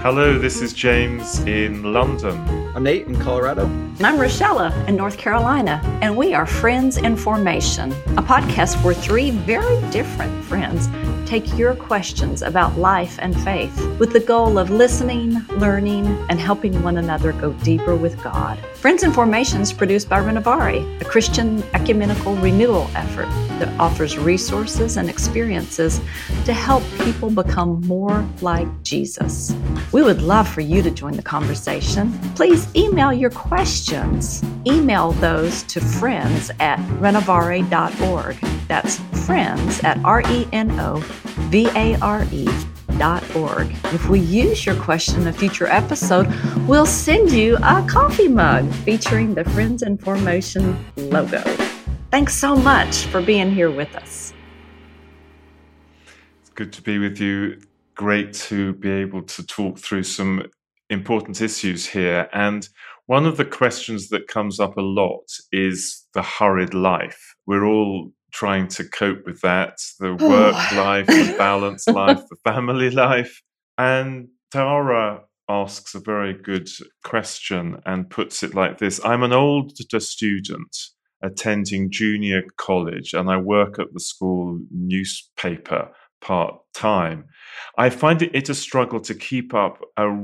Hello, this is James in London. I'm Nate in Colorado. And I'm Rochella in North Carolina. And we are Friends in Formation, a podcast where three very different friends take your questions about life and faith with the goal of listening, learning, and helping one another go deeper with God. Friends in Formation is produced by Renovare, a Christian ecumenical renewal effort that offers resources and experiences to help people become more like Jesus. We would love for you to join the conversation. Please email your questions. Email those to friends at renovare.org. That's friends at R E N O V A R E org. If we use your question in a future episode, we'll send you a coffee mug featuring the Friends in Formation logo. Thanks so much for being here with us. It's good to be with you. Great to be able to talk through some important issues here. And one of the questions that comes up a lot is the hurried life. We're all trying to cope with that the work life, the balance life, the family life. And Tara asks a very good question and puts it like this I'm an older student attending junior college and I work at the school newspaper part time. I find it a struggle to keep up a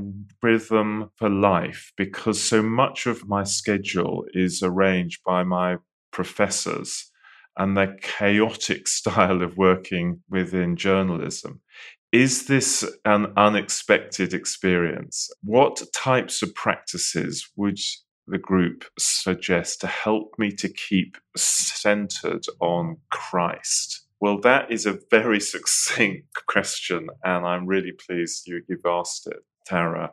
rhythm for life because so much of my schedule is arranged by my professors and their chaotic style of working within journalism. Is this an unexpected experience? What types of practices would the group suggest to help me to keep centered on Christ? Well, that is a very succinct question, and I'm really pleased you, you've asked it, Tara.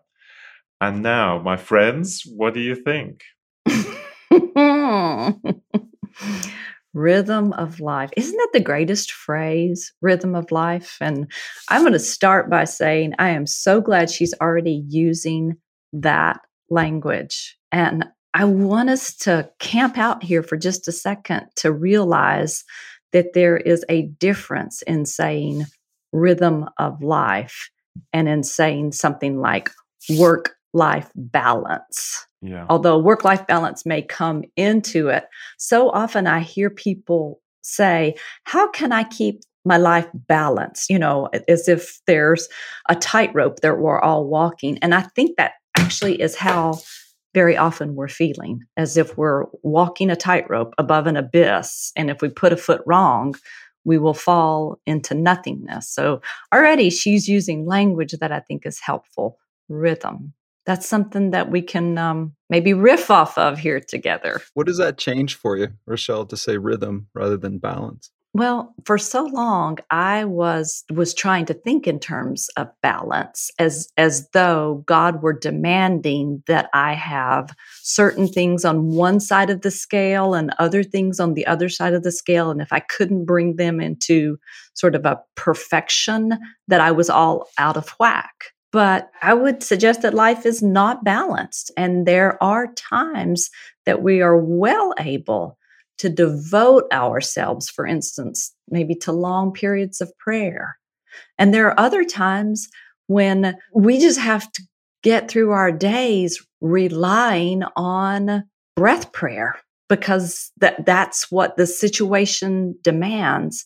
And now, my friends, what do you think? Rhythm of life. Isn't that the greatest phrase? Rhythm of life. And I'm going to start by saying I am so glad she's already using that language. And I want us to camp out here for just a second to realize that there is a difference in saying rhythm of life and in saying something like work life balance. Yeah. Although work life balance may come into it, so often I hear people say, How can I keep my life balanced? You know, as if there's a tightrope that we're all walking. And I think that actually is how very often we're feeling as if we're walking a tightrope above an abyss. And if we put a foot wrong, we will fall into nothingness. So already she's using language that I think is helpful rhythm that's something that we can um, maybe riff off of here together. What does that change for you, Rochelle, to say rhythm rather than balance? Well, for so long I was was trying to think in terms of balance as as though God were demanding that I have certain things on one side of the scale and other things on the other side of the scale and if I couldn't bring them into sort of a perfection that I was all out of whack. But I would suggest that life is not balanced. And there are times that we are well able to devote ourselves, for instance, maybe to long periods of prayer. And there are other times when we just have to get through our days relying on breath prayer because that, that's what the situation demands.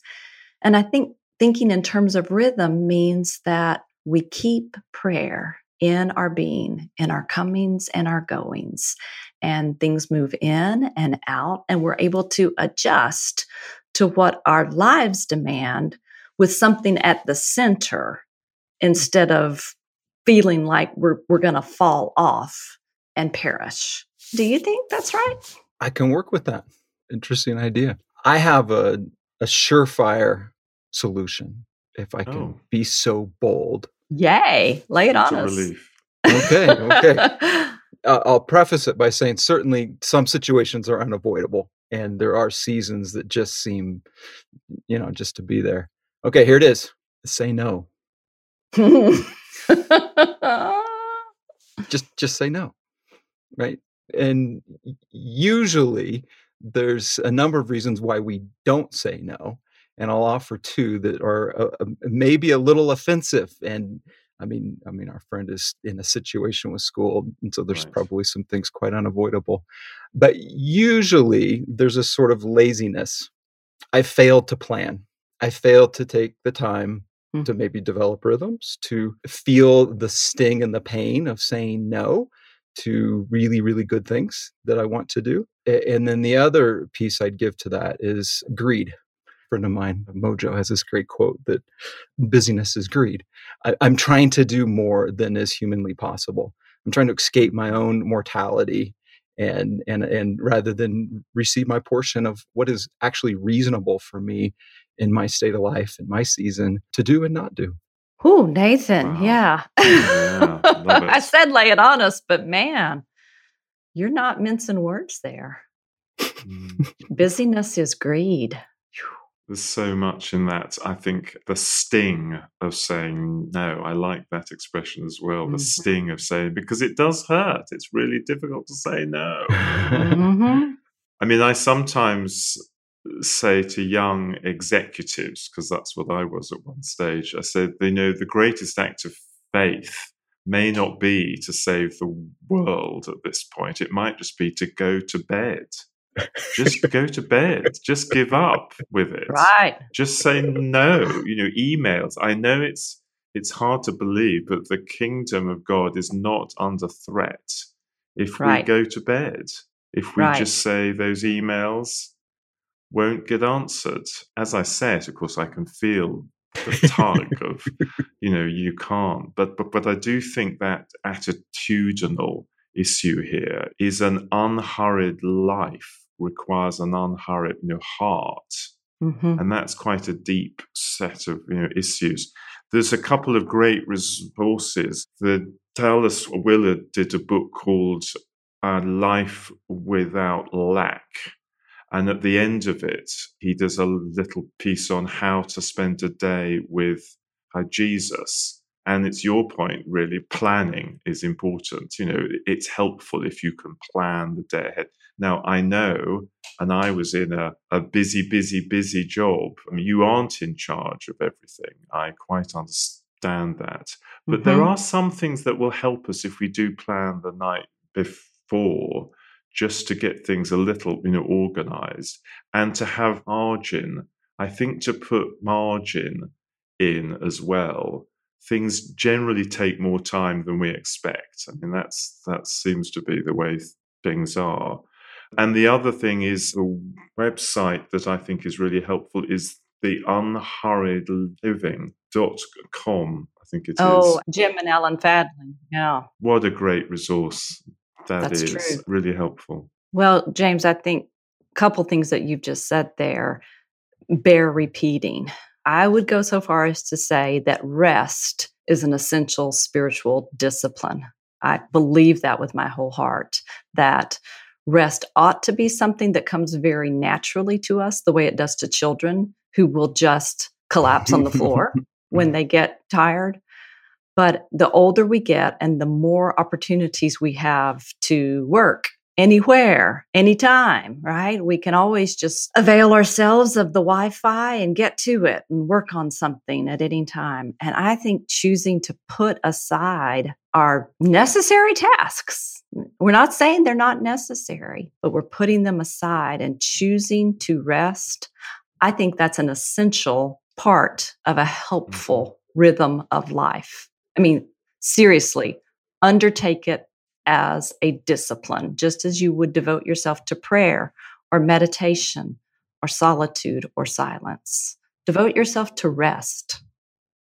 And I think thinking in terms of rhythm means that we keep prayer in our being, in our comings and our goings, and things move in and out, and we're able to adjust to what our lives demand with something at the center instead of feeling like we're, we're going to fall off and perish. Do you think that's right? I can work with that. Interesting idea. I have a, a surefire solution if I can oh. be so bold. Yay. Lay it on us. Relief. Okay. Okay. uh, I'll preface it by saying certainly some situations are unavoidable and there are seasons that just seem, you know, just to be there. Okay, here it is. Say no. just just say no. Right? And usually there's a number of reasons why we don't say no and I'll offer two that are uh, maybe a little offensive and I mean, I mean, our friend is in a situation with school, and so there's Right. probably some things quite unavoidable. But usually, there's a sort of laziness. I failed to plan. I failed to take the time Mm. to maybe develop rhythms, to feel the sting and the pain of saying no to really, really good things that I want to do. And then the other piece I'd give to that is greed. A friend of mine, Mojo, has this great quote that busyness is greed. I, I'm trying to do more than is humanly possible. I'm trying to escape my own mortality and and and rather than receive my portion of what is actually reasonable for me in my state of life in my season to do and not do. Ooh, Nathan, Wow. yeah. Yeah, I said lay it on us, but man, you're not mincing words there. Mm. Busyness is greed. There's so much in that. I think the sting of saying no, I like that expression as well. The Mhm. sting of saying, because it does hurt. It's really difficult to say no. Mhm. I mean, I sometimes say to young executives, because that's what I was at one stage, I said, you know, the greatest act of faith may not be to save the world at this point. It might just be to go to bed. Just go to bed. Just give up with it. Right. Just say no. You know, emails. I know it's it's hard to believe, but the kingdom of God is not under threat if we go to bed. If we Right. just say those emails won't get answered. As I said, of course, I can feel the tug of, you know, you can't. But but but I do think that attitudinal issue here is an unhurried life requires an you know, heart Mhm. and that's quite a deep set of you know issues. There's a couple of great resources. The Dallas Willard did a book called uh, "Life Without Lack," and at the end of it, he does a little piece on how to spend a day with uh, Jesus. And it's your point, really. Planning is important. You know, it's helpful if you can plan the day ahead. Now, I know and I was in a, a busy, busy, busy job. I mean, you aren't in charge of everything. I quite understand that. But there Mhm. are some things that will help us if we do plan the night before just to get things a little, you know, organized and to have margin. I think to put margin in as well. Things generally take more time than we expect. I mean, that's that seems to be the way things are. And the other thing is the website that I think is really helpful is the unhurriedliving.com. I think it oh, is. Oh, Gem and Alan Fadling. Yeah. What a great resource that That's is. true. Really helpful. Well, James, I think a couple things that you've just said there bear repeating. I would go so far as to say that rest is an essential spiritual discipline. I believe that with my whole heart, that rest ought to be something that comes very naturally to us, the way it does to children who will just collapse on the floor when mm-hmm. they get tired. But the older we get and the more opportunities we have to work anywhere, anytime, right? We can always just avail ourselves of the Wi Fi and get to it and work on something at any time. And I think choosing to put aside our necessary tasks, we're not saying they're not necessary, but we're putting them aside and choosing to rest. I think that's an essential part of a mm-hmm. helpful rhythm of life. I mean, seriously, undertake it as a discipline, just as you would devote yourself to prayer or meditation or solitude or silence. Devote yourself to rest.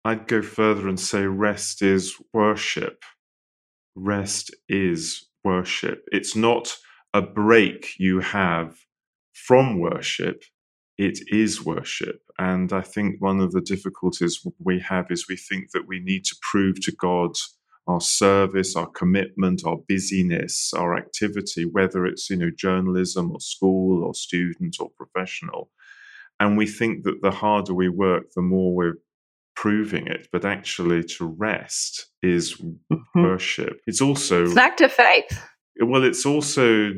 I'd go further and say rest is worship. Rest is worship. It's not a break you have from worship, it is worship. And I think one of the difficulties we have is we think that we need to prove to God our service, our commitment, our busyness, our activity, whether it's you know journalism or school or student or professional. And we think that the harder we work, the more we're proving it. But actually, to rest is Mhm. worship. It's also It's act of faith. well, it's also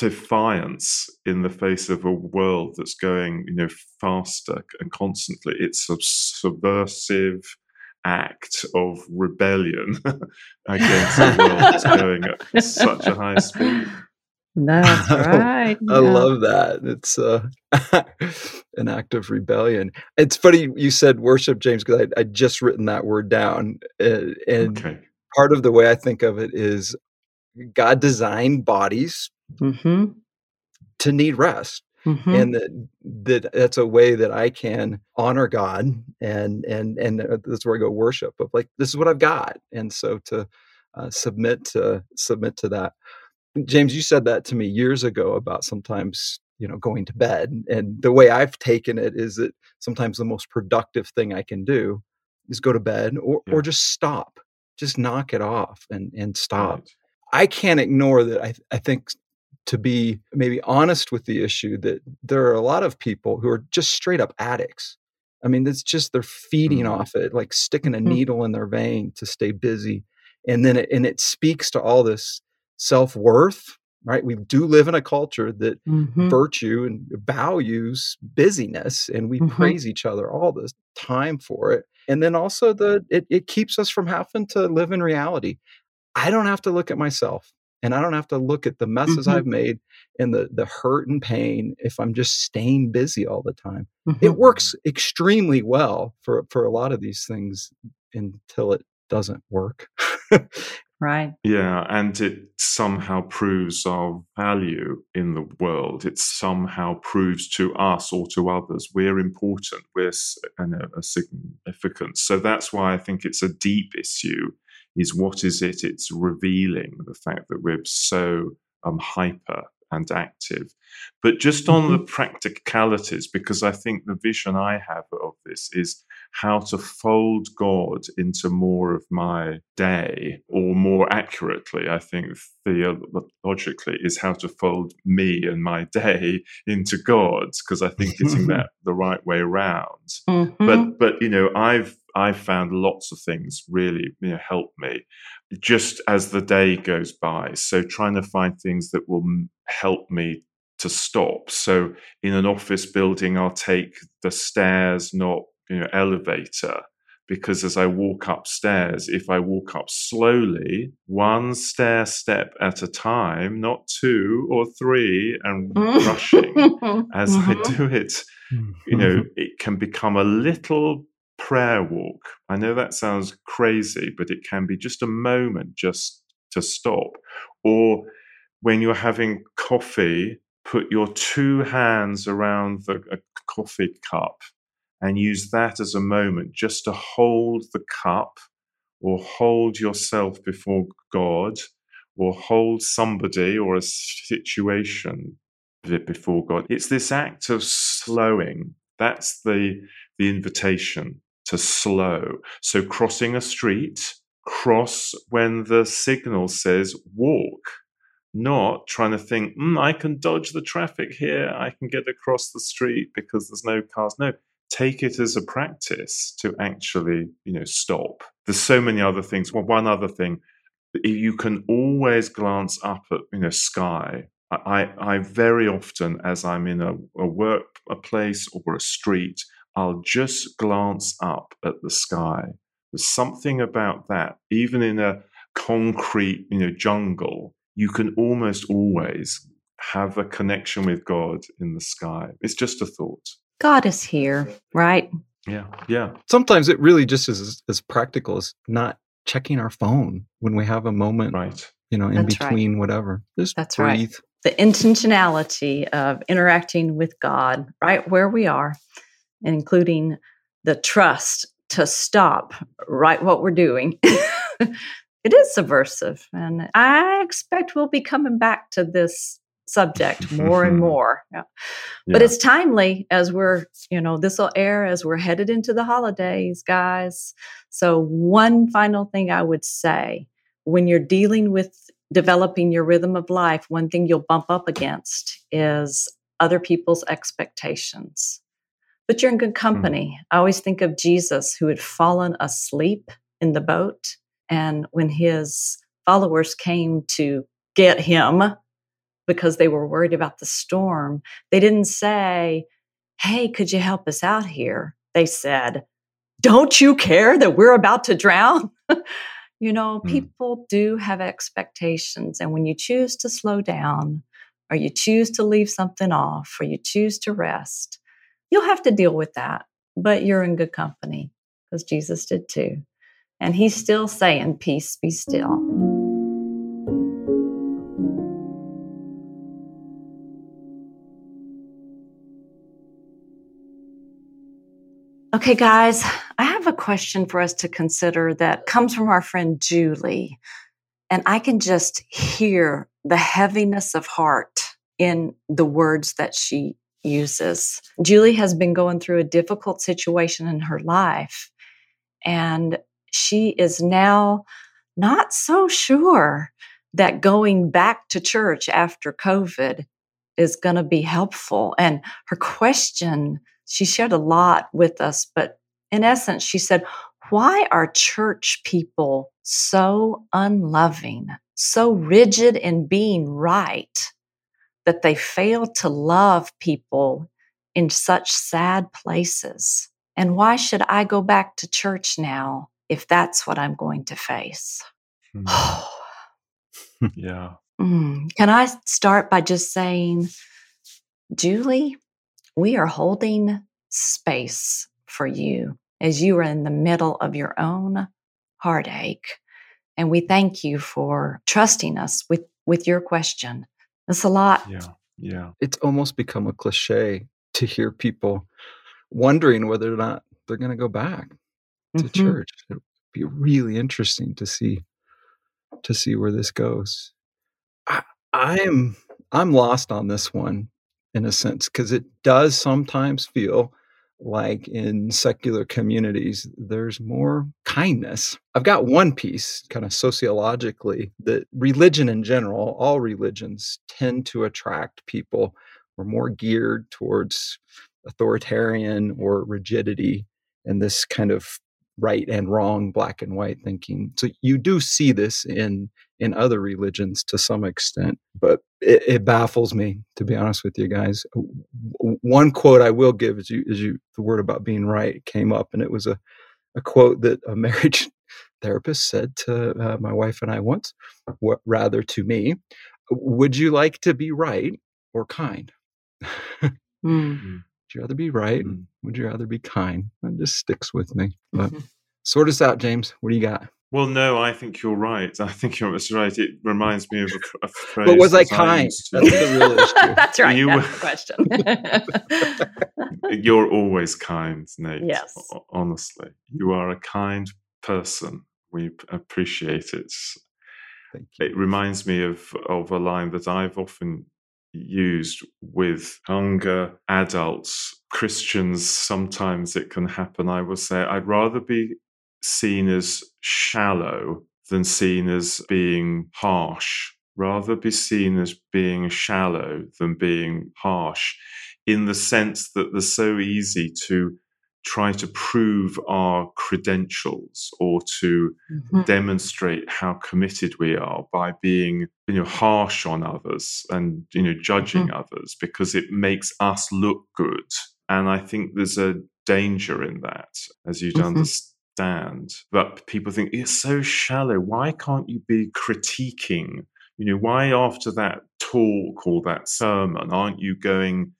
defiance in the face of a world that's going, you know, faster and constantly. It's sub- subversive act of rebellion against the world that's going at such a high speed. That's right. I love that. It's uh, an act of rebellion. It's funny you said worship, James, because I, I just written that word down. Uh, and okay. part of the way I think of it is God designed bodies mm-hmm. to need rest. Mm-hmm. and that, that that's a way that I can honor God and and and uh, that's where I go worship of like this is what I've got and so to uh, submit to submit to that James, you said that to me years ago about sometimes, you know, going to bed. And the way I've taken it is that sometimes the most productive thing I can do is go to bed or, yeah. or just stop, just knock it off and, and stop. Right. I can't ignore that. I, I think to be maybe honest with the issue that there are a lot of people who are just straight up addicts. I mean, it's just they're feeding mm-hmm. off it, like sticking a mm-hmm. needle in their vein to stay busy. And then it, and it speaks to all this self worth, right? We do live in a culture that mm-hmm. virtue and values busyness, and we mm-hmm. praise each other all the time for it. And then also the it, it keeps us from having to live in reality. I don't have to look at myself and I don't have to look at the messes mm-hmm. I've made and the the hurt and pain if I'm just staying busy all the time. Mm-hmm. It works extremely well for for a lot of these things until it doesn't work. Right. Yeah, and it somehow proves our value in the world. It somehow proves to us or to others we're important, we're a significant. So that's why I think it's a deep issue. Is what is it? It's revealing the fact that we're so um, hyper and active. But just on the mm-hmm. practicalities, because I think the vision I have of this is how to fold God into more of my day, or more accurately, I think theologically, is how to fold me and my day into God's, because I think getting that the right way around. Mm-hmm. But but you know, I've I've found lots of things really you know, help me just as the day goes by. So trying to find things that will help me to stop. So in an office building, I'll take the stairs, not you know elevator, because as I walk upstairs, if I walk up slowly, one stair step at a time, not two or three, and rushing as mm-hmm. I do it, you know, mm-hmm. it can become a little prayer walk. I know that sounds crazy, but it can be just a moment just to stop. Or when you're having coffee, put your two hands around the coffee cup and use that as a moment just to hold the cup or hold yourself before God or hold somebody or a situation before God. It's this act of slowing. That's the, the invitation to slow. So crossing a street, cross when the signal says walk, not trying to think, mm, I can dodge the traffic here, I can get across the street because there's no cars. No, take it as a practice to actually, you know, stop. There's so many other things. Well, one other thing, you can always glance up at, you know, sky. I, I very often, as I'm in a, a work a place or a street, I'll just glance up at the sky. There's something about that, even in a concrete, you know, jungle, you can almost always have a connection with God in the sky. It's just a thought. God is here, right? Yeah, yeah. Sometimes it really just is as, as practical as not checking our phone when we have a moment, right? You know, in That's between right. whatever. Just That's breathe. Right. The intentionality of interacting with God right where we are including the trust to stop right what we're doing. it is subversive. And I expect we'll be coming back to this subject more and more. Yeah. yeah. But it's timely as we're, you know, this will air as we're headed into the holidays, guys. So, one final thing I would say when you're dealing with developing your rhythm of life, one thing you'll bump up against is other people's expectations but you're in good hmm. company. I always think of Jesus who had fallen asleep in the boat. And when his followers came to get him because they were worried about the storm, they didn't say, Hey, could you help us out here? They said, don't you care that we're about to drown? you know, Mm. people do have expectations. And when you choose to slow down, or you choose to leave something off, or you choose to rest, you'll have to deal with that. But you're in good company because Jesus did too. And he's still saying, Peace be still. Okay, guys, I have a question for us to consider that comes from our friend Julie. And I can just hear the heaviness of heart in the words that she uses. Julie has been going through a difficult situation in her life, and she is now not so sure that going back to church after COVID is going to be helpful. And her question, she shared a lot with us, but in essence, she said, Why are church people so unloving, so rigid in being right that they fail to love people in such sad places? And why should I go back to church now if that's what I'm going to face? Hmm. yeah. Mm. Can I start by just saying, Julie, we are holding space for you as you are in the middle of your own heartache. And we thank you for trusting us with, with your question. It's a lot. Yeah. Yeah. It's almost become a cliche to hear people wondering whether or not they're going to go back to Mhm. church. It'd be really interesting to see to see where this goes. I, I'm I'm lost on this one in a sense because it does sometimes feel like in secular communities there's more kindness. I've got one piece kind of sociologically that religion in general, all religions tend to attract people who are more geared towards authoritarian or rigidity and this kind of right and wrong black and white thinking so you do see this in in other religions to some extent but it, it baffles me to be honest with you guys one quote i will give is you is you the word about being right came up and it was a a quote that a marriage therapist said to uh, my wife and i once what rather to me would you like to be right or kind Mm. would you rather be right Mm. would you rather be kind that just sticks with me but Mhm. sort us out james what do you got Well, no, I think you're right. I think you're that's right. It reminds me of a, a phrase. but was i kind used to- that's the real issue That's right. You That's were- the question. You're always kind, Nate. Yes. Honestly, you are a kind person. We appreciate it. Thank you. It reminds me of of a line that I've often used with younger adults, Christians. Sometimes it can happen. I will say, I'd rather be seen as shallow than seen as being harsh. Rather be seen as being shallow than being harsh, in the sense that they're so easy to try to prove our credentials or to Mhm. demonstrate how committed we are by being you know harsh on others and you know judging others because it makes us look good and i think there's a danger in that as you'd Mhm. understand but people think it's so shallow why can't you be critiquing you know why after that talk or that sermon aren't you going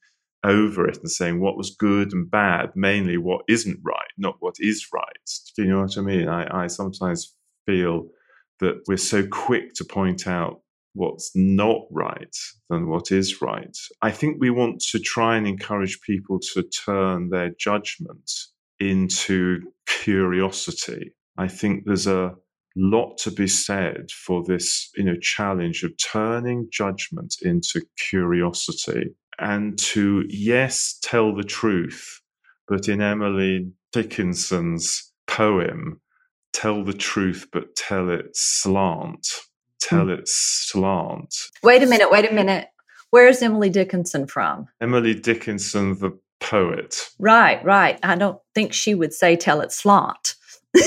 over it and saying what was good and bad, mainly what isn't right, not what is right. Do you know what I mean? I, I sometimes feel that we're so quick to point out what's not right than what is right. I think we want to try and encourage people to turn their judgment into curiosity. I think there's a lot to be said for this, you know, challenge of turning judgment into curiosity and to yes tell the truth but in emily dickinson's poem tell the truth but tell it slant tell hmm. it slant Wait a minute. Wait a minute. Where's Emily Dickinson from? emily dickinson the poet Right, right. I don't think she would say tell it slant.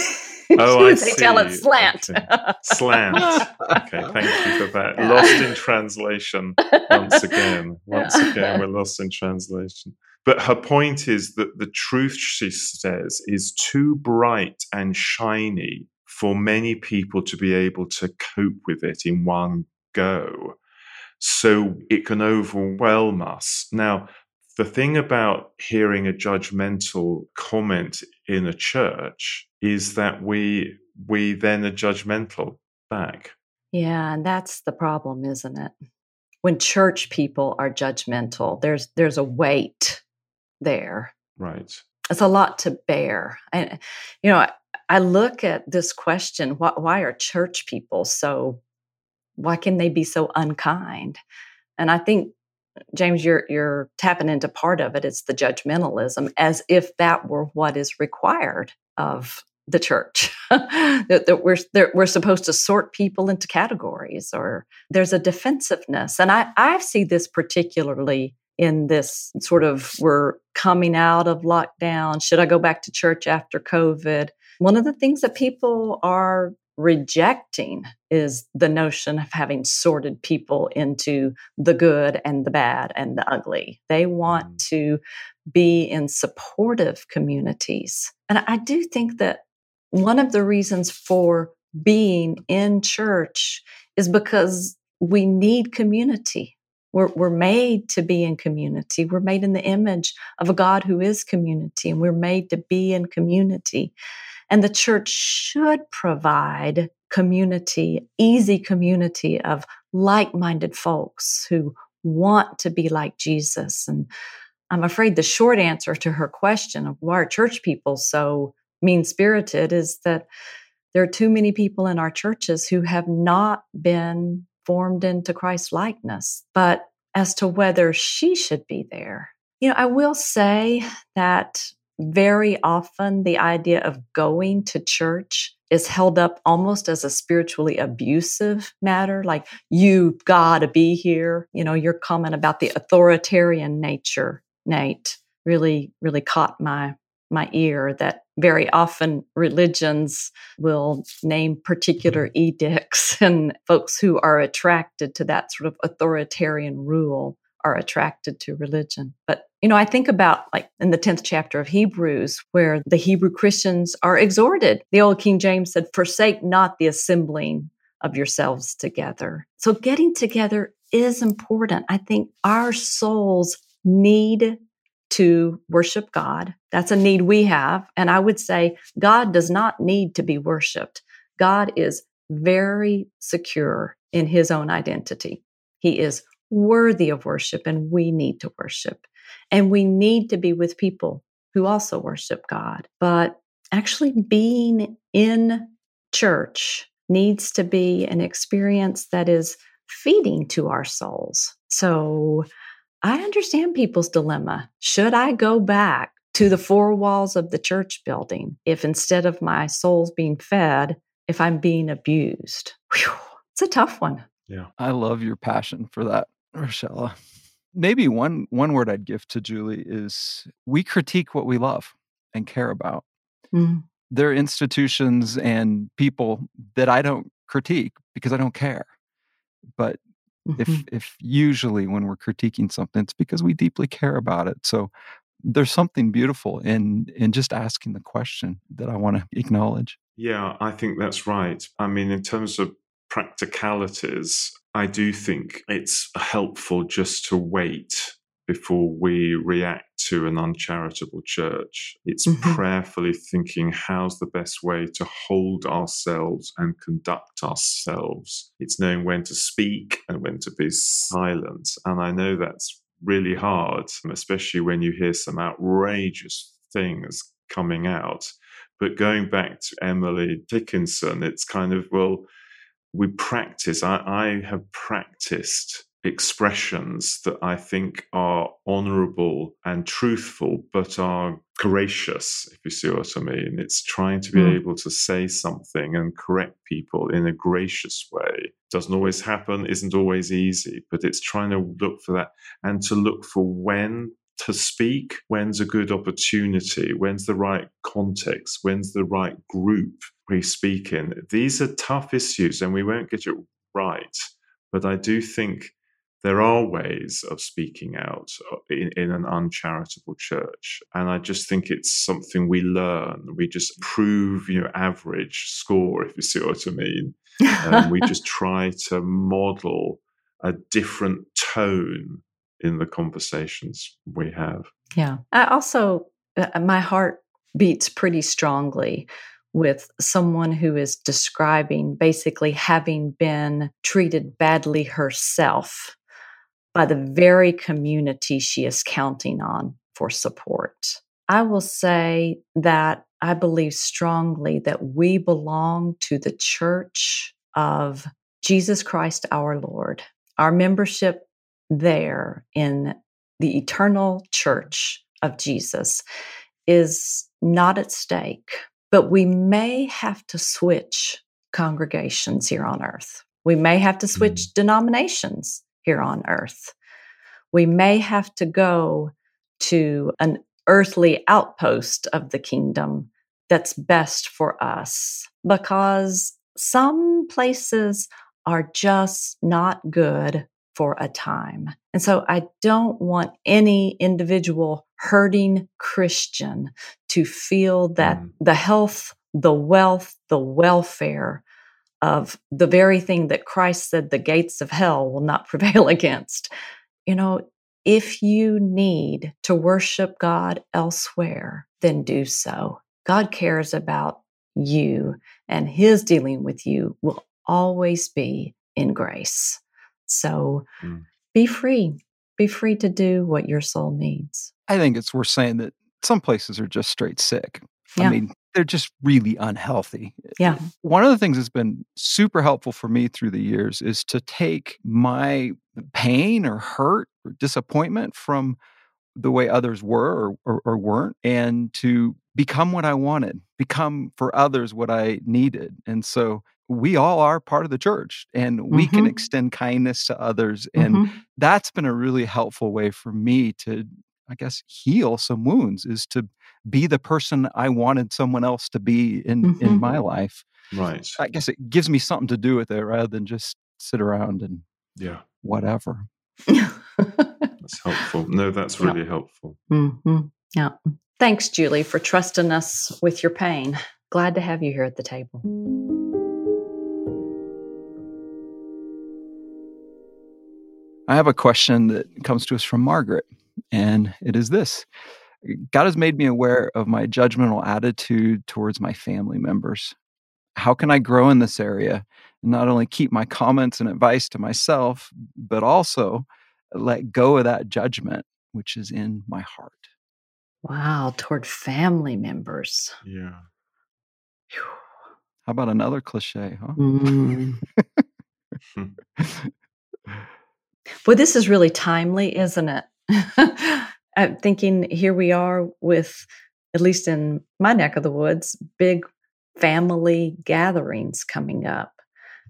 Oh, she Oh, would I say tell it slant. Okay. slant okay thank you for that lost in translation once again once again we're lost in translation But her point is that the truth, she says, is too bright and shiny for many people to be able to cope with it in one go. So it can overwhelm us. Now, the thing about hearing a judgmental comment in a church is that we we then are judgmental back. Yeah, and that's the problem, isn't it? When church people are judgmental, there's there's a weight there. Right. It's a lot to bear. And you know, I, I look at this question, why, why are church people so why can they be so unkind? And I think James, you're you're tapping into part of it. It's the judgmentalism, as if that were what is required of the church. that, that, we're we're supposed to sort people into categories, or there's a defensiveness, and I I see this particularly in this sort of we're coming out of lockdown. Should I go back to church after COVID? One of the things that people are rejecting is the notion of having sorted people into the good and the bad and the ugly. They want mm. to be in supportive communities. And I do think that one of the reasons for being in church is because we need community. We're, we're made to be in community. We're made in the image of a God who is community, and we're made to be in community. And the church should provide community, easy community of like minded folks who want to be like Jesus. And I'm afraid the short answer to her question of why are church people so mean spirited is that there are too many people in our churches who have not been formed into Christ likeness. But as to whether she should be there, you know, I will say that very often the idea of going to church is held up almost as a spiritually abusive matter like you gotta be here you know your comment about the authoritarian nature nate really really caught my my ear that very often religions will name particular edicts and folks who are attracted to that sort of authoritarian rule are attracted to religion but you know, I think about like in the 10th chapter of Hebrews, where the Hebrew Christians are exhorted. The old King James said, Forsake not the assembling of yourselves together. So getting together is important. I think our souls need to worship God. That's a need we have. And I would say God does not need to be worshiped. God is very secure in his own identity. He is worthy of worship, and we need to worship. And we need to be with people who also worship God. But actually, being in church needs to be an experience that is feeding to our souls. So I understand people's dilemma. Should I go back to the four walls of the church building if instead of my souls being fed, if I'm being abused? Whew, it's a tough one. Yeah. I love your passion for that, Rochella maybe one one word I'd give to Julie is we critique what we love and care about. Mm. There are institutions and people that I don't critique because I don't care. But mm-hmm. if if usually when we're critiquing something, it's because we deeply care about it. So there's something beautiful in in just asking the question that I want to acknowledge. Yeah, I think that's right. I mean, in terms of practicalities, I do think it's helpful just to wait before we react to an uncharitable church. It's mm-hmm. prayerfully thinking how's the best way to hold ourselves and conduct ourselves. It's knowing when to speak and when to be silent. And I know that's really hard, especially when you hear some outrageous things coming out. But going back to Emily Dickinson, it's kind of, well, we practice, I, I have practiced expressions that I think are honorable and truthful, but are gracious, if you see what I mean. It's trying to be mm. able to say something and correct people in a gracious way. Doesn't always happen, isn't always easy, but it's trying to look for that and to look for when to speak, when's a good opportunity, when's the right context, when's the right group we speak in. These are tough issues and we won't get it right. But I do think there are ways of speaking out uh, in, in, an uncharitable church. And I just think it's something we learn. We just prove, you know, average score, if you see what I mean. Um, we just try to model a different tone in the conversations we have. Yeah. I also, uh, my heart beats pretty strongly with someone who is describing basically having been treated badly herself by the very community she is counting on for support. I will say that I believe strongly that we belong to the church of Jesus Christ our Lord. Our membership there in the eternal church of Jesus is not at stake, but we may have to switch congregations here on earth. We may have to switch mm. denominations here on earth. We may have to go to an earthly outpost of the kingdom that's best for us because some places are just not good for a time. And so I don't want any individual hurting Christian to feel that mm. the health, the wealth, the welfare of the very thing that Christ said the gates of hell will not prevail against. You know, if you need to worship God elsewhere, then do so. God cares about you, and his dealing with you will always be in grace. So mm. be free. Be free to do what your soul needs. I think it's worth saying that some places are just straight sick. Yeah. I mean, they're just really unhealthy. Yeah. One of the things that's been super helpful for me through the years is to take my pain or hurt or disappointment from the way others were or, or, or, weren't and to become what I wanted, become for others what I needed. And so we all are part of the church and we mm-hmm. can extend kindness to others. And mm-hmm. that's been a really helpful way for me to, I guess, heal some wounds is to be the person I wanted someone else to be in, mm-hmm. in my life. Right. I guess it gives me something to do with it rather than just sit around and yeah, whatever. that's helpful. No, that's really yeah. helpful. Mm-hmm. Yeah. Thanks, Julie, for trusting us with your pain. Glad to have you here at the table. I have a question that comes to us from Margaret, and it is this God has made me aware of my judgmental attitude towards my family members. How can I grow in this area and not only keep my comments and advice to myself, but also let go of that judgment which is in my heart? Wow, toward family members. Yeah. How about another cliche, huh? Mm. Well, this is really timely, isn't it? I'm thinking here we are with, at least in my neck of the woods, big family gatherings coming up.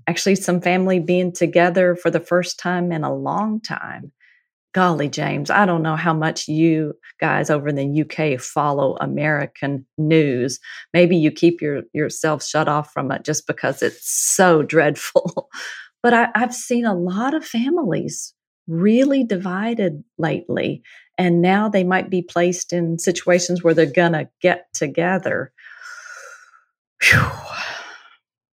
Actually, some family being together for the first time in a long time. Golly, James, I don't know how much you guys over in the UK follow American news. Maybe you keep your yourself shut off from it just because it's so dreadful. But I, I've seen a lot of families really divided lately. And now they might be placed in situations where they're going to get together. Whew.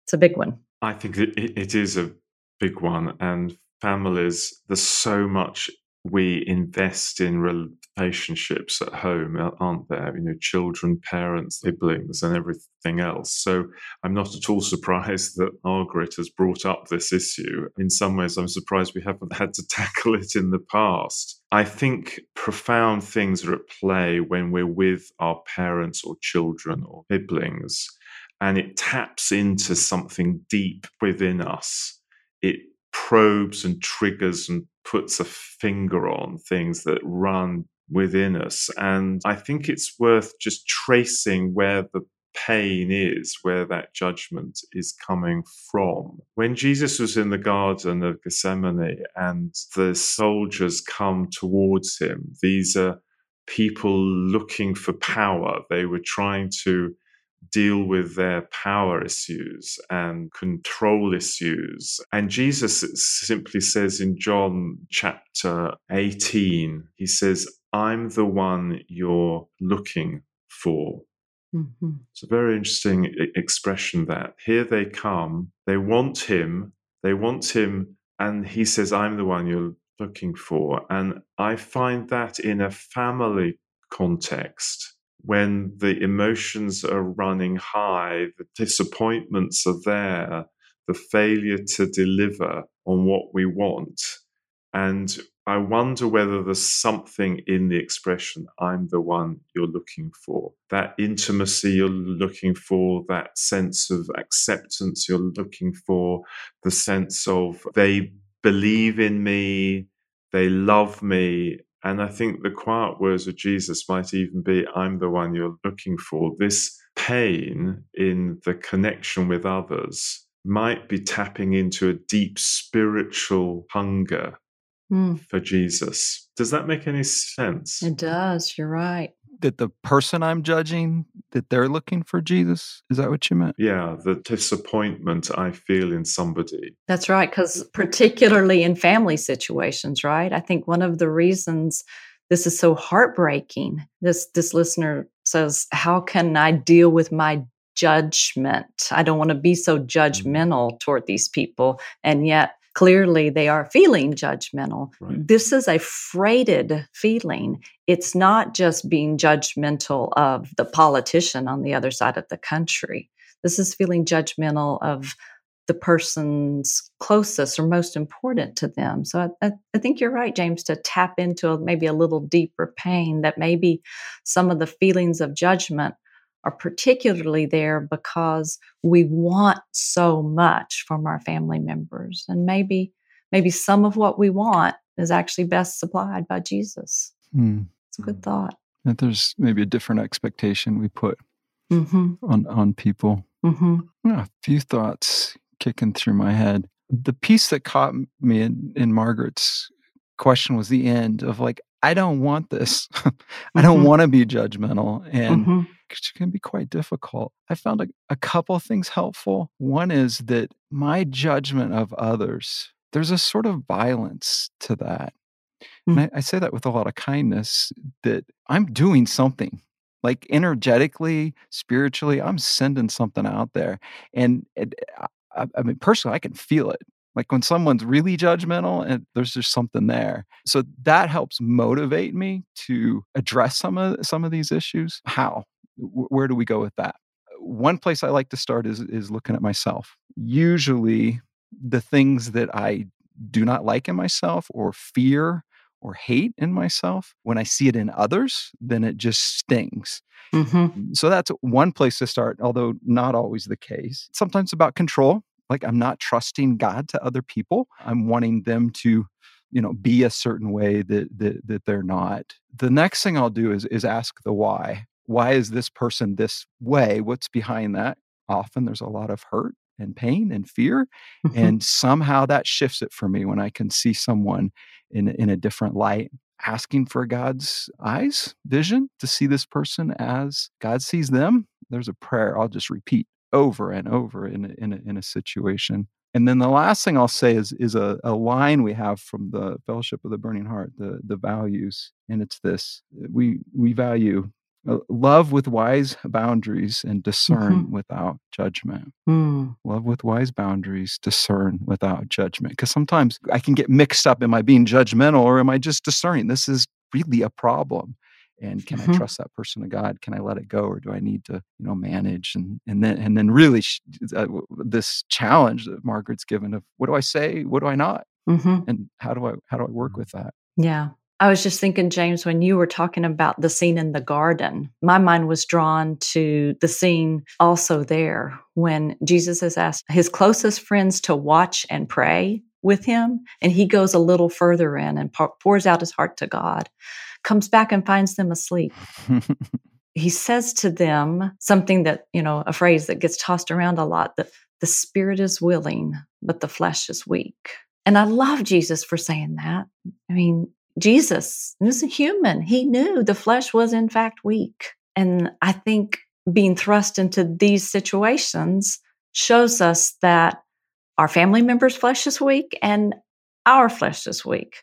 It's a big one. I think it, it is a big one. And families, there's so much we invest in relationships at home, aren't there? You know, children, parents, siblings, and everything else. So I'm not at all surprised that Margaret has brought up this issue. In some ways, I'm surprised we haven't had to tackle it in the past. I think profound things are at play when we're with our parents or children or siblings, and it taps into something deep within us. It probes and triggers and puts a finger on things that run within us. And I think it's worth just tracing where the pain is, where that judgment is coming from. When Jesus was in the Garden of Gethsemane and the soldiers come towards him, these are people looking for power. They were trying to deal with their power issues and control issues. And Jesus simply says in John chapter 18, he says, I'm the one you're looking for. Mm-hmm. It's a very interesting expression that here they come, they want him, they want him, and he says, I'm the one you're looking for. And I find that in a family context, when the emotions are running high, the disappointments are there, the failure to deliver on what we want. And I wonder whether there's something in the expression, I'm the one you're looking for. That intimacy you're looking for, that sense of acceptance you're looking for, the sense of they believe in me, they love me. And I think the quiet words of Jesus might even be, I'm the one you're looking for. This pain in the connection with others might be tapping into a deep spiritual hunger mm. for Jesus. Does that make any sense? It does. You're right. That the person I'm judging, that they're looking for Jesus? Is that what you meant? Yeah, the disappointment I feel in somebody. That's right. Because particularly in family situations, right? I think one of the reasons this is so heartbreaking. This this listener says, "How can I deal with my judgment? I don't want to be so mm-hmm. judgmental toward these people." And yet clearly they are feeling judgmental. Right. This is a freighted feeling. It's not just being judgmental of the politician on the other side of the country. This is feeling judgmental of the person's closest or most important to them. So I, I, think you're right, James, to tap into a, maybe a little deeper pain that maybe some of the feelings of judgment are particularly there because we want so much from our family members and maybe maybe some of what we want is actually best supplied by jesus hmm. it's a good thought that there's maybe a different expectation we put mm-hmm. on on people mm-hmm. yeah, a few thoughts kicking through my head the piece that caught me in, in margaret's question was the end of like I don't want this. I don't mm-hmm. want to be judgmental. And mm-hmm. Can be quite difficult. I found a, a couple things helpful. One is that my judgment of others, there's a sort of violence to that. Mm-hmm. And mm. I, I say that with a lot of kindness that I'm doing something like energetically, spiritually, I'm sending something out there. And it, I, I mean, personally, I can feel it. Like when someone's really judgmental and there's just something there. So that helps motivate me to address some of some of these issues. How? Where do we go with that? One place I like to start is is looking at myself. Usually the things that I do not like in myself or fear or hate in myself, when I see it in others, then it just stings. Mm-hmm. So that's one place to start, although not always the case. Sometimes about control like i'm not trusting god to other people i'm wanting them to you know be a certain way that that, that they're not the next thing i'll do is is ask the why why is this person this way what's behind that often there's a lot of hurt and pain and fear mm-hmm. and somehow that shifts it for me when i can see someone in in a different light asking for god's eyes vision to see this person as god sees them there's a prayer i'll just repeat over and over in a, in a, in a situation. And then the last thing I'll say is is a, a line we have from the Fellowship of the Burning Heart, the the values, and it's this: we we value love with wise boundaries and discern mm-hmm. without judgment. Mm. Love with wise boundaries, discern without judgment. Because sometimes I can get mixed up: am I being judgmental or am I just discerning? This is really a problem and can mm-hmm. i trust that person to god can i let it go or do i need to you know manage and and then and then really sh- uh, this challenge that margaret's given of what do i say what do i not mm-hmm. and how do i how do i work with that yeah I was just thinking, James, when you were talking about the scene in the garden, my mind was drawn to the scene also there when Jesus has asked his closest friends to watch and pray with him. And he goes a little further in and pours out his heart to God comes back and finds them asleep. he says to them something that, you know, a phrase that gets tossed around a lot that the spirit is willing, but the flesh is weak. And I love Jesus for saying that. I mean, Jesus was a human. He knew the flesh was in fact weak. And I think being thrust into these situations shows us that our family members' flesh is weak and our flesh is weak.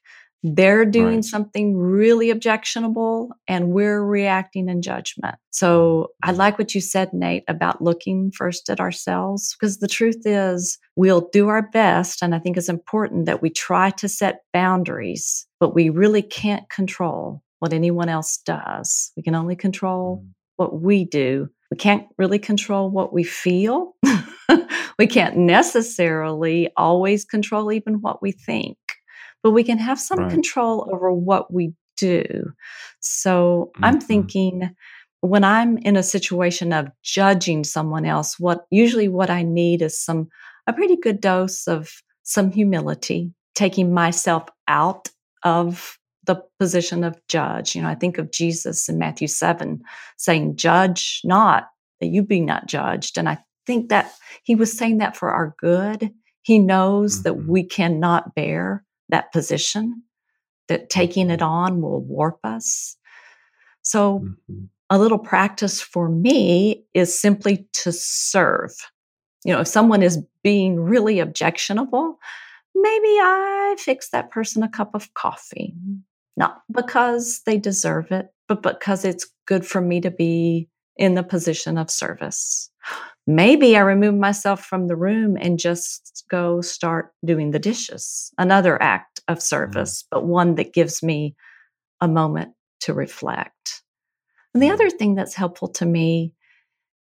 They're doing right. something really objectionable and we're reacting in judgment. So I like what you said, Nate, about looking first at ourselves, because the truth is we'll do our best. And I think it's important that we try to set boundaries, but we really can't control what anyone else does. We can only control mm. what we do. We can't really control what we feel. we can't necessarily always control even what we think but we can have some right. control over what we do. So mm-hmm. I'm thinking when I'm in a situation of judging someone else, what usually what I need is some a pretty good dose of some humility, taking myself out of the position of judge. You know, I think of Jesus in Matthew 7 saying, Judge not, that you be not judged. And I think that he was saying that for our good. He knows mm-hmm. that we cannot bear that position, that taking it mm-hmm. on will warp us. So, mm-hmm. a little practice for me is simply to serve. You know, if someone is being really objectionable, maybe I fix that person a cup of coffee, not because they deserve it, but because it's good for me to be in the position of service. Maybe I remove myself from the room and just go start doing the dishes, another act of mm-hmm. service, but one that gives me a moment to reflect. And the mm-hmm. other thing that's helpful to me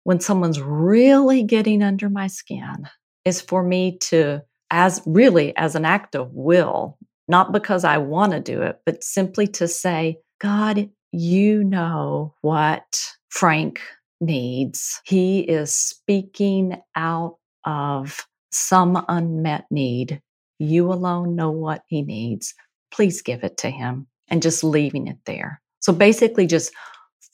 when someone's really getting under my skin is for me to, as really as an act of will, not because I want to do it, but simply to say, God, you know what Frank needs. He is speaking out of some unmet need. You alone know what he needs. Please give it to him and just leaving it there. So basically, just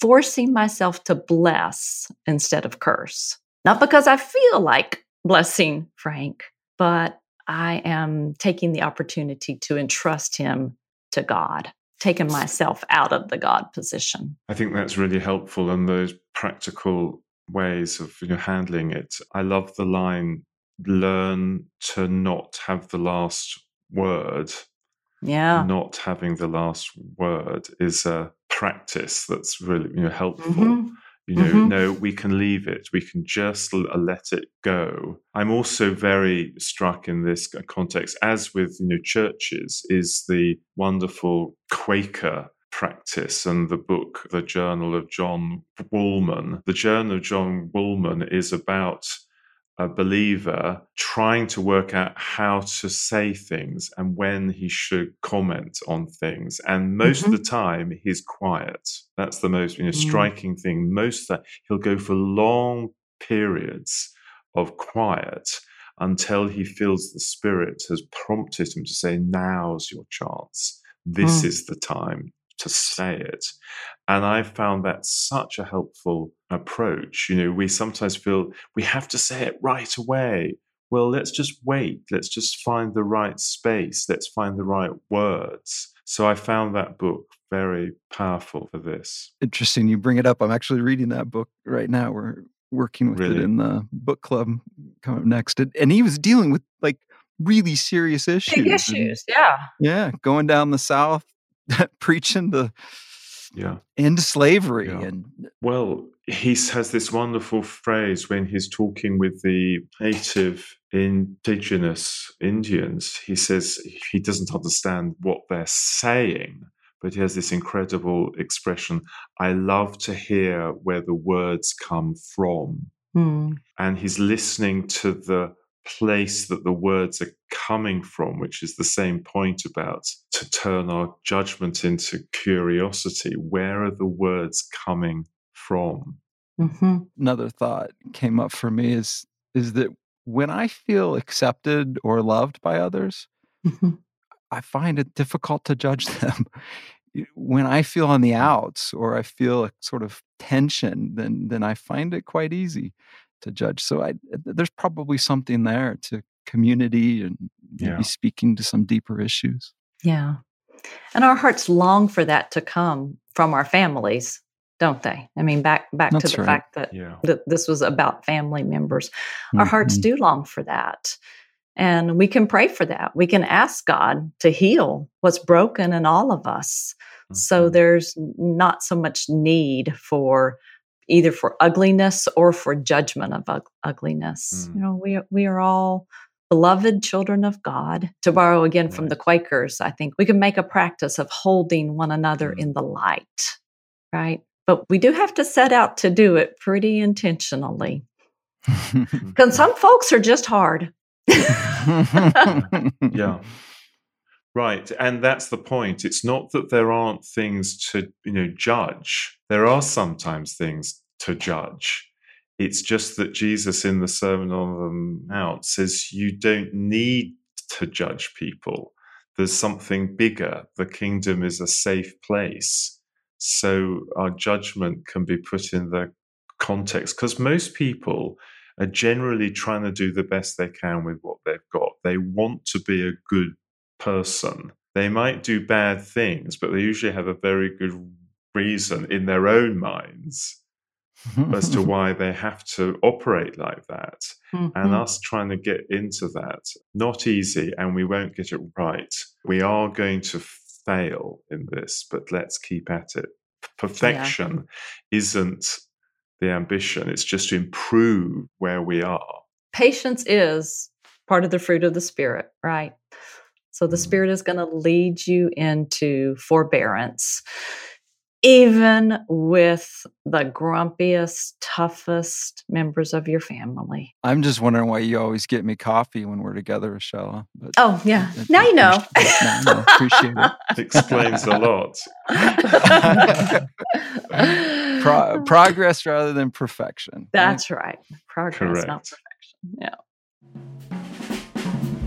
forcing myself to bless instead of curse. Not because I feel like blessing Frank, but I am taking the opportunity to entrust him to God taken myself out of the God position. I think that's really helpful and those practical ways of you know handling it. I love the line learn to not have the last word. Yeah. Not having the last word is a practice that's really you know helpful. Mm-hmm. You know, mm-hmm. no, we can leave it. We can just l- uh, let it go. I'm also very struck in this context, as with you know churches, is the wonderful Quaker practice and the book, The Journal of John Woolman. The Journal of John Woolman is about a believer trying to work out how to say things and when he should comment on things. And most mm-hmm. of the time, he's quiet. That's the most you know, mm. striking thing. Most that he'll go for long periods of quiet until he feels the spirit has prompted him to say, Now's your chance. This mm. is the time to say it. And I found that such a helpful approach. You know, we sometimes feel we have to say it right away. Well, let's just wait. Let's just find the right space. Let's find the right words. So I found that book very powerful for this. Interesting. You bring it up. I'm actually reading that book right now. We're working with really? it in the book club coming up next. And he was dealing with like really serious issues. Big issues, and, yeah. Yeah. Going down the South, preaching the yeah end slavery yeah. and well he has this wonderful phrase when he's talking with the native indigenous indians he says he doesn't understand what they're saying but he has this incredible expression i love to hear where the words come from mm. and he's listening to the place that the words are coming from, which is the same point about to turn our judgment into curiosity. Where are the words coming from? Mm-hmm. Another thought came up for me is is that when I feel accepted or loved by others, mm-hmm. I find it difficult to judge them. when I feel on the outs or I feel a sort of tension, then then I find it quite easy to judge. So I, there's probably something there to community and maybe yeah. speaking to some deeper issues. Yeah. And our hearts long for that to come from our families, don't they? I mean, back back That's to the right. fact that, Yeah. that this was about family members. Our hearts Mhm. do long for that. And we can pray for that. We can ask God to heal what's broken in all of us. So Mhm. there's not so much need for either for ugliness or for judgment of ug- ugliness. Mm. You know, we we are all beloved children of God. To borrow again from the Quakers, I think we can make a practice of holding one another Mm. in the light, right? But we do have to set out to do it pretty intentionally. Because some folks are just hard. yeah right and that's the point. It's not that there aren't things to you know judge. There are sometimes things to judge. It's just that jesus in the sermon on the mount says you don't need to judge people. There's something bigger. The kingdom is a safe place. So our judgment can be put in the context because most people are generally trying to do the best they can with what they've got. They want to be a good person. They might do bad things, but they usually have a very good reason in their own minds as to why they have to operate like that. And Mhm. us trying to get into that, not easy, and we won't get it right. We are going to fail in this, but let's keep at it. Perfection isn't the ambition, it's just to improve where we are. patience is part of the fruit of the spirit, right? So the spirit is going to lead you into forbearance, even with the grumpiest, toughest members of your family. I'm just wondering why you always get me coffee when we're together, Shella. But Oh, yeah. I- Now I you know. appreciate- now I know. Appreciate it. Explains a lot. Pro- progress rather than perfection. That's right. Progress, not perfection. Yeah.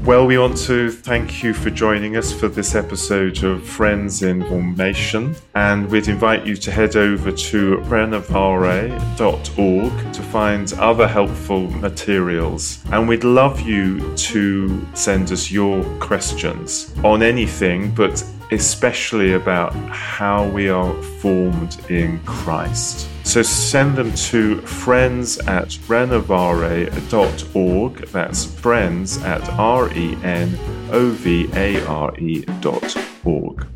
Well, we want to thank you for joining us for this episode of Friends in Formation. And we'd invite you to head over to renovare.org to find other helpful materials. And we'd love you to send us your questions on anything, but especially about how we are formed in Christ. So send them to friends at renovare.org. That's friends at R E N O V A R E dot org.